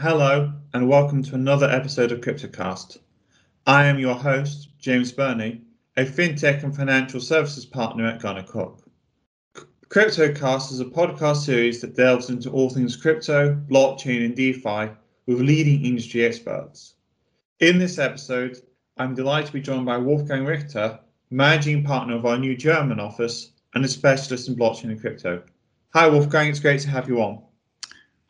Hello, and welcome to another episode of CryptoCast. I am your host, James Burnie, a fintech and financial services partner at Gunnercooke. CryptoCast is a podcast series that delves into all things crypto, blockchain, and DeFi with leading industry experts. In this episode, I'm delighted to be joined by Wolfgang Richter, managing partner of our new German office and a specialist in blockchain and crypto. Hi, Wolfgang. It's great to have you on.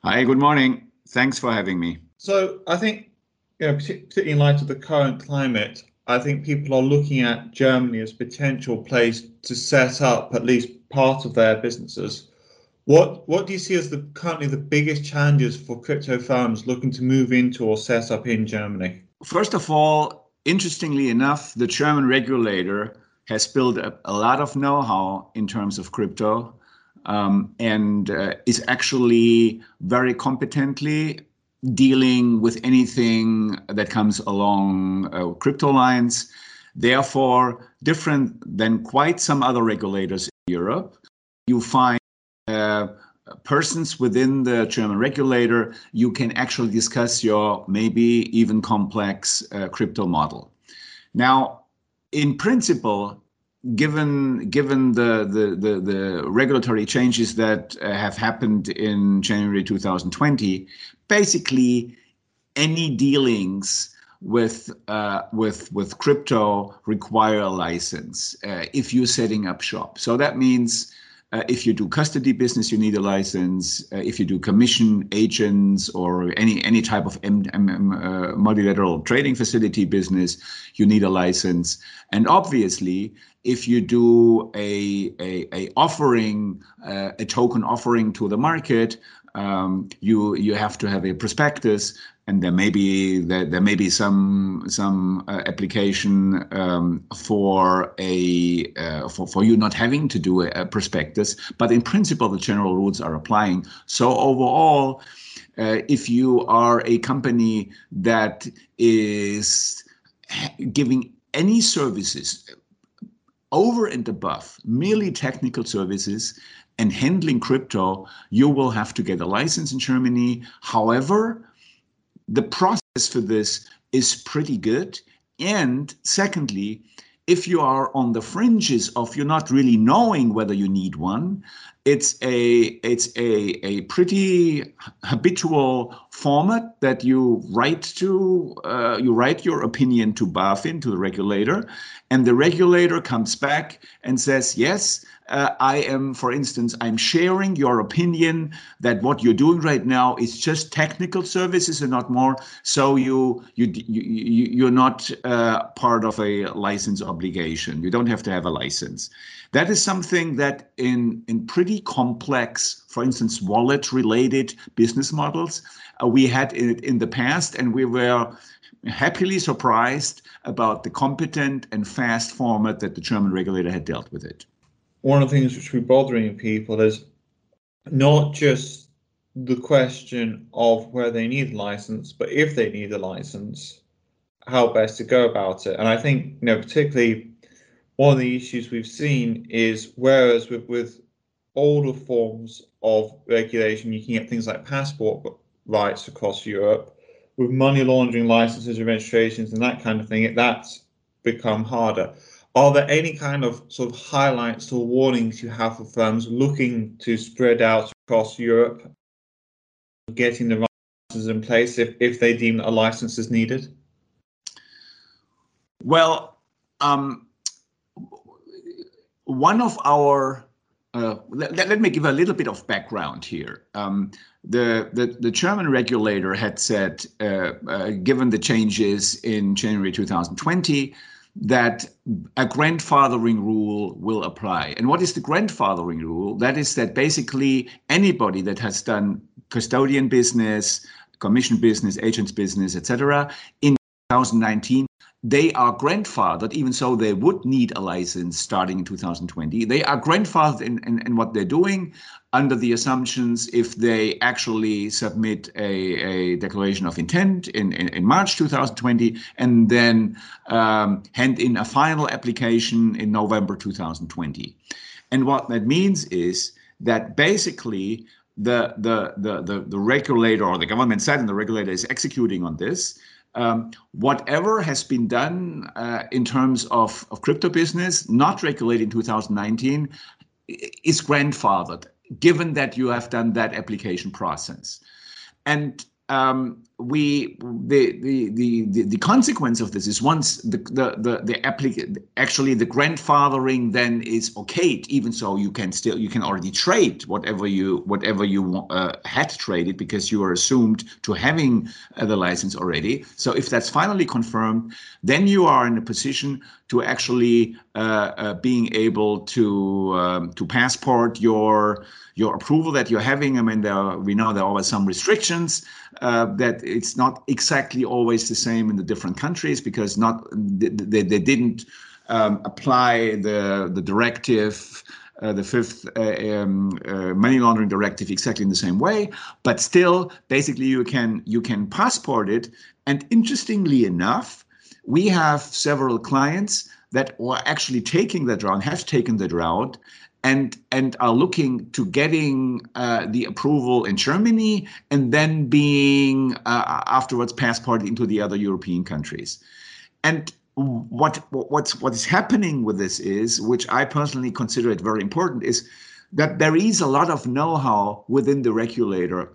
Hi, good morning. Thanks for having me. So, I think, you know, particularly in light of the current climate, I think people are looking at Germany as a potential place to set up at least part of their businesses. What what do you see as the currently the biggest challenges for crypto firms looking to move into or set up in Germany? First of all, interestingly enough, the German regulator has built a, a lot of know-how in terms of crypto um, and uh, is actually very competently dealing with anything that comes along uh, crypto lines. Therefore, different than quite some other regulators in Europe, you find uh, persons within the German regulator, you can actually discuss your maybe even complex uh, crypto model. Now, in principle, given given the, the, the, the, regulatory changes that uh, have happened in January 2020, basically any dealings with uh, with with crypto require a license uh, if you're setting up shop. So that means uh, if you do custody business, you need a license. Uh, if you do commission agents or any any type of M- M- uh, multilateral trading facility business, you need a license. And obviously, if you do a a, a offering, uh, a token offering to the market, um, you you have to have a prospectus and there may be there, there may be some some uh, application um, for a uh, for, for you not having to do a, a, prospectus but in principle the general rules are applying. So overall uh, if you are a company that is giving any services over and above merely technical services and handling crypto you will have to get a license in germany however the process for this is pretty good. And secondly, if you are on the fringes of you're not really knowing whether you need one, it's a it's a, a pretty habitual format that you write to uh, you write your opinion to BaFin to the regulator, and the regulator comes back and says yes uh, I am, for instance, I'm sharing your opinion that what you're doing right now is just technical services and not more. So you you, you you're not uh, part of a license obligation. You don't have to have a license. That is something that in in pretty complex, for instance, wallet related business models, uh, we had it in the past, and we were happily surprised about the competent and fast format that the German regulator had dealt with it one of the things which will be bothering people is not just the question of where they need a license, but if they need a license, how best to go about it. And I think, you know, particularly one of the issues we've seen is whereas with, with older forms of regulation, you can get things like passport rights across Europe, with money laundering licenses and registrations and that kind of thing, that's become harder. Are there any kind of sort of highlights or warnings you have for firms looking to spread out across Europe, getting the licenses in place if, if they deem a license is needed? Well, um, one of our uh, let, let, me give a little bit of background here. Um, the, the, the, German regulator had said, uh, uh, given the changes in January 2020, that a grandfathering rule will apply. And what is the grandfathering rule? That is that basically anybody that has done custodian business, commission business, agents business, etc., in 2019 they are grandfathered, even so they would need a license starting in 2020. They are grandfathered in, in, in what they're doing under the assumptions if they actually submit a, a declaration of intent in, in, in, March 2020 and then um, hand in a final application in November 2020. And what that means is that basically the, the, the, the, the regulator or the government side and the regulator is executing on this, um, whatever has been done uh, in terms of, of crypto business, not regulated in 2019, is grandfathered, given that you have done that application process. And um, we the, the the the consequence of this is once the the the, the applic- actually the grandfathering then is okayed even so you can still you can already trade whatever you whatever you uh, had traded because you are assumed to having uh, the license already so if that's finally confirmed then you are in a position to actually uh, uh being able to um, to passport your your approval that you're having. I mean, there are, we know there are always some restrictions uh, that it's not exactly always the same in the different countries because not they, they didn't um, apply the the directive. Uh, the fifth uh, um, uh, money laundering directive exactly in the same way, but still, basically, you can you can passport it. And interestingly enough, we have several clients that are actually taking that route, have taken that route, and and are looking to getting uh, the approval in Germany and then being uh, afterwards passported into the other European countries. And what what's what is happening with this is, which I personally consider it very important, is that there is a lot of know-how within the regulator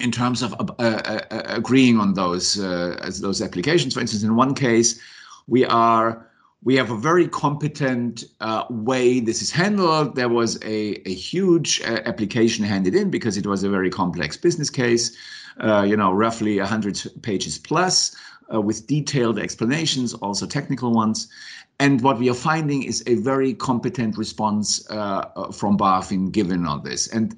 in terms of uh, uh, uh agreeing on those uh, those applications. For instance, in one case, we are we have a very competent uh, way this is handled. There was a, a huge uh, application handed in because it was a very complex business case, uh, you know, roughly 100 pages plus uh, with detailed explanations, also technical ones. And what we are finding is a very competent response uh, uh, from BaFin given on this. And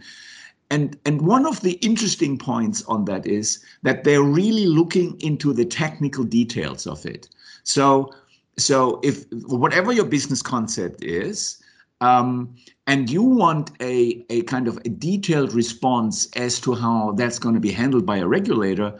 and and one of the interesting points on that is that they're really looking into the technical details of it. So so if whatever your business concept is, um, and you want a, a kind of a detailed response as to how that's going to be handled by a regulator,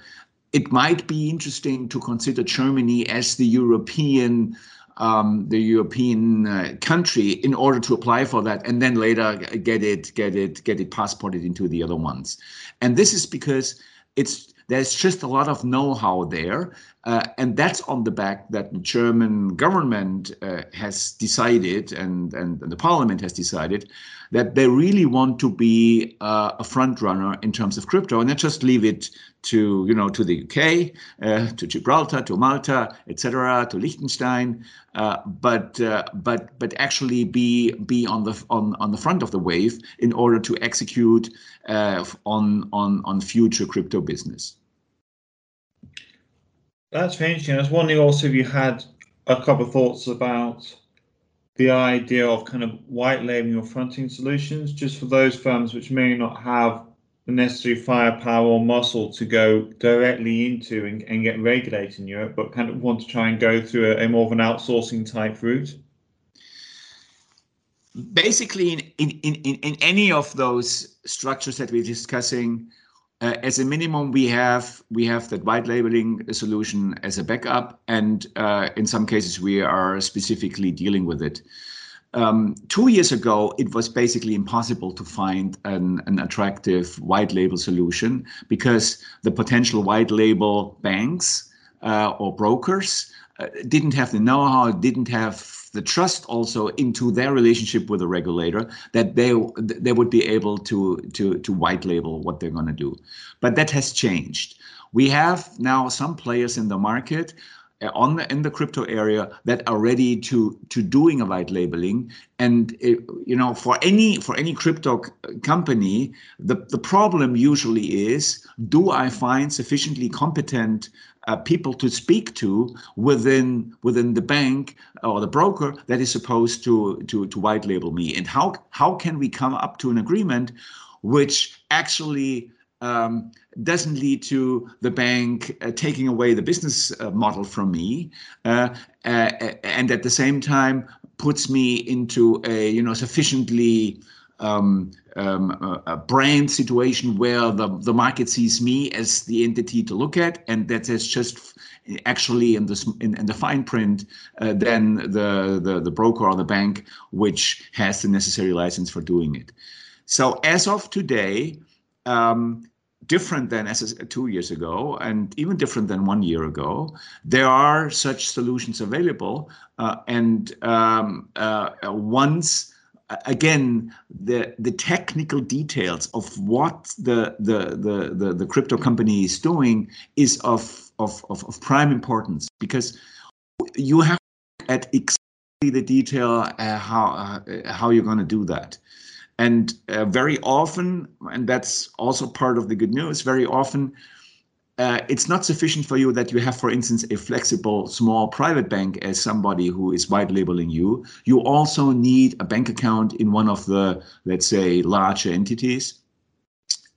it might be interesting to consider Germany as the European um, the European uh, country in order to apply for that, and then later get it get it get it passported into the other ones. And this is because it's there's just a lot of know-how there, uh, and that's on the back that the German government uh, has decided, and, and, and the parliament has decided, that they really want to be uh, a front runner in terms of crypto, and not just leave it to you know to the UK, uh, to Gibraltar, to Malta, etc., to Liechtenstein, uh, but uh, but but actually be be on the on on the front of the wave in order to execute on on on future crypto business. That's very interesting. I was wondering also if you had a couple of thoughts about the idea of kind of white labeling or fronting solutions, just for those firms which may not have the necessary firepower or muscle to go directly into and, and get regulated in Europe, but kind of want to try and go through a, a more of an outsourcing type route? Basically, in, in, in, in any of those structures that we're discussing, uh, as a minimum, we have we have that white labeling solution as a backup, and uh, in some cases we are specifically dealing with it. Um, two years ago, it was basically impossible to find an, an attractive white label solution because the potential white label banks uh, or brokers uh, didn't have the know-how, didn't have the trust also into their relationship with the regulator that they they would be able to to to white label what they're going to do. But that has changed. We have now some players in the market uh, on the, in the crypto area that are ready to to doing a white labeling. And it, you know for any for any crypto company the the problem usually is do i find sufficiently competent uh, people to speak to within within the bank or the broker that is supposed to to to white label me. And how how can we come up to an agreement which actually um, doesn't lead to the bank uh, taking away the business uh, model from me, uh, uh and at the same time puts me into a you know sufficiently um, um, a, brand situation where the, the market sees me as the entity to look at, and that is just actually in the in, in the fine print uh, than the, the the broker or the bank which has the necessary license for doing it. So as of today, um, different than as two years ago and even different than one year ago. There are such solutions available. Uh, and um, uh, once again the the technical details of what the the the the, the crypto company is doing is of, of of, of prime importance because you have at exactly the detail uh, how uh, how you're going to do that. And uh, very often and that's also part of the good news very often uh, it's not sufficient for you that you have, for instance, a flexible small private bank as somebody who is white labeling you. You also need a bank account in one of the, let's say, larger entities.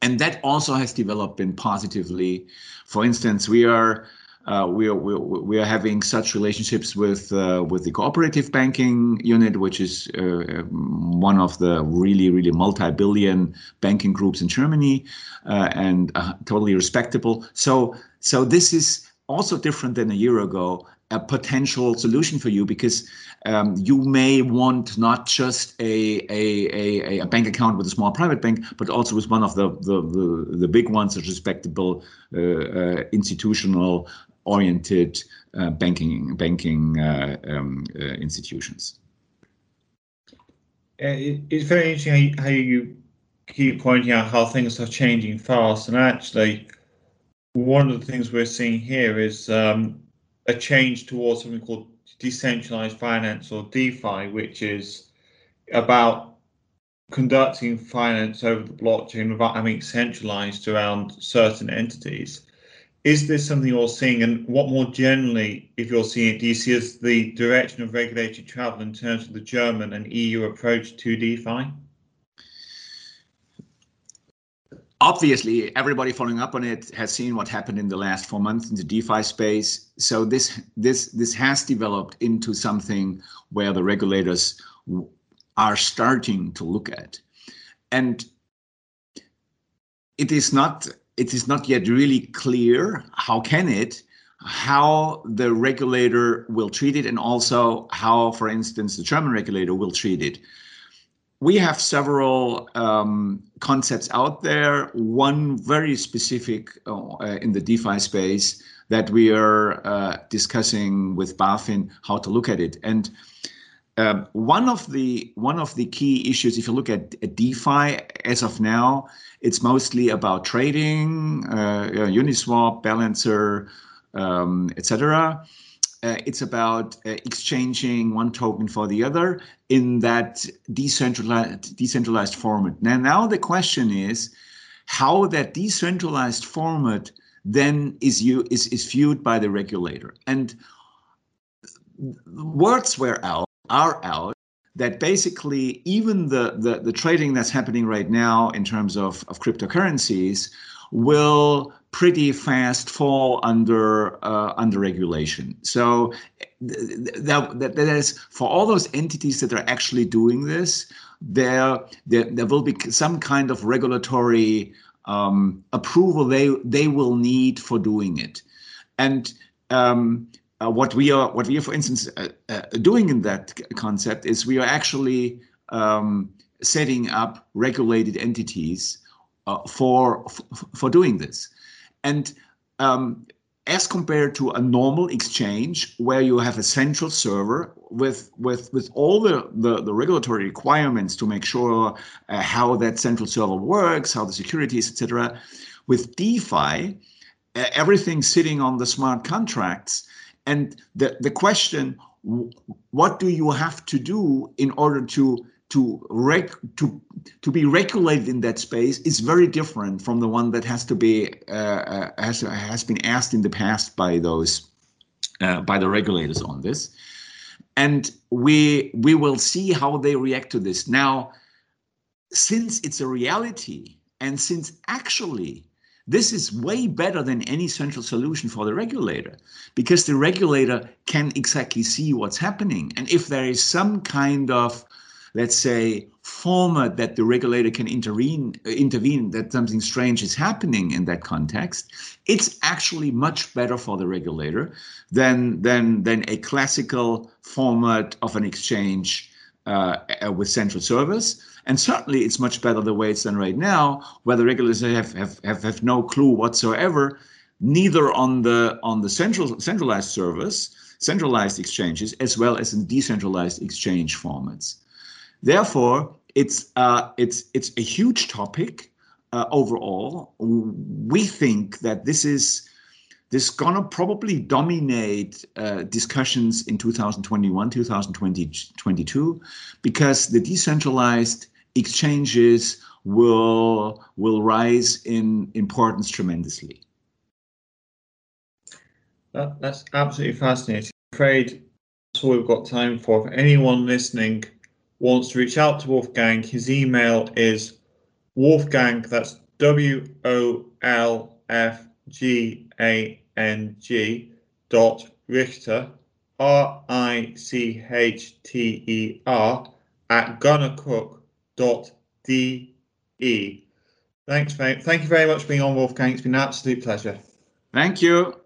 And that also has developed in positively. For instance, we are uh, we are we are having such relationships with uh, with the cooperative banking unit, which is uh, one of the really really multi-billion banking groups in Germany, uh, and uh, totally respectable. So so this is also different than a year ago. A potential solution for you because um, you may want not just a, a, a, a, bank account with a small private bank, but also with one of the the, the, the big ones, a respectable uh, institutional oriented uh, banking banking uh, um, uh, institutions. it's very interesting how you keep pointing out how things are changing fast, and actually, one of the things we're seeing here is um, a change towards something called decentralized finance or DeFi, which is about conducting finance over the blockchain without having centralized around certain entities is this something you're seeing? And what more generally, if you're seeing it, do you see as the direction of regulatory travel in terms of the German and EU approach to DeFi? Obviously, everybody following up on it has seen what happened in the last four months in the DeFi space. So this this this has developed into something where the regulators are starting to look at, and it is not it is not yet really clear how can it how the regulator will treat it and also how for instance the german regulator will treat it. We have several um, concepts out there. One very specific uh, in the defi space that we are uh, discussing with bafin how to look at it. And um, one of the one of the key issues, if you look at, at DeFi as of now, it's mostly about trading, uh, Uniswap, Balancer, um, etc. Uh, it's about uh, exchanging one token for the other in that decentralized decentralized format. Now, now the question is how that decentralized format then is you is, is viewed by the regulator. And words were out are out that basically even the, the, the trading that's happening right now in terms of, of cryptocurrencies will pretty fast fall under uh, under regulation. So that, that, that is for all those entities that are actually doing this, there there, there will be some kind of regulatory um, approval they they will need for doing it, and um, uh, what we are, what we are, for instance, uh, uh, doing in that concept is we are actually um, setting up regulated entities uh, for for doing this, and um, as compared to a normal exchange where you have a central server with with with all the the, the regulatory requirements to make sure uh, how that central server works, how the security is, etc. With DeFi, everything sitting on the smart contracts and the, the question, what do you have to do in order to to rec to to be regulated in that space is very different from the one that has to be uh, uh, has has been asked in the past by those uh, by the regulators on this, and we we will see how they react to this now. Since it's a reality, and since actually this is way better than any central solution for the regulator because the regulator can exactly see what's happening. And if there is some kind of, let's say, format that the regulator can intervene, intervene that something strange is happening in that context, it's actually much better for the regulator than, than, than a classical format of an exchange uh, with central servers. And certainly it's much better the way it's done right now, where the regulators have, have, have, have no clue whatsoever, neither on the on the central centralized servers, centralized exchanges, as well as in decentralized exchange formats. Therefore, it's uh, it's it's a huge topic uh, overall. We think that this is this gonna probably dominate uh, discussions in 2021, 2022, because the decentralized exchanges will will rise in importance tremendously. That, that's absolutely fascinating. I'm afraid that's all we've got time for. If anyone listening wants to reach out to Wolfgang, his email is Wolfgang, that's W O L F G A N G dot Richter, R I C H T E R, at gunnercooke dot Dot d E. Thanks, mate. Thank you very much for being on, Wolfgang. It's been an absolute pleasure. Thank you.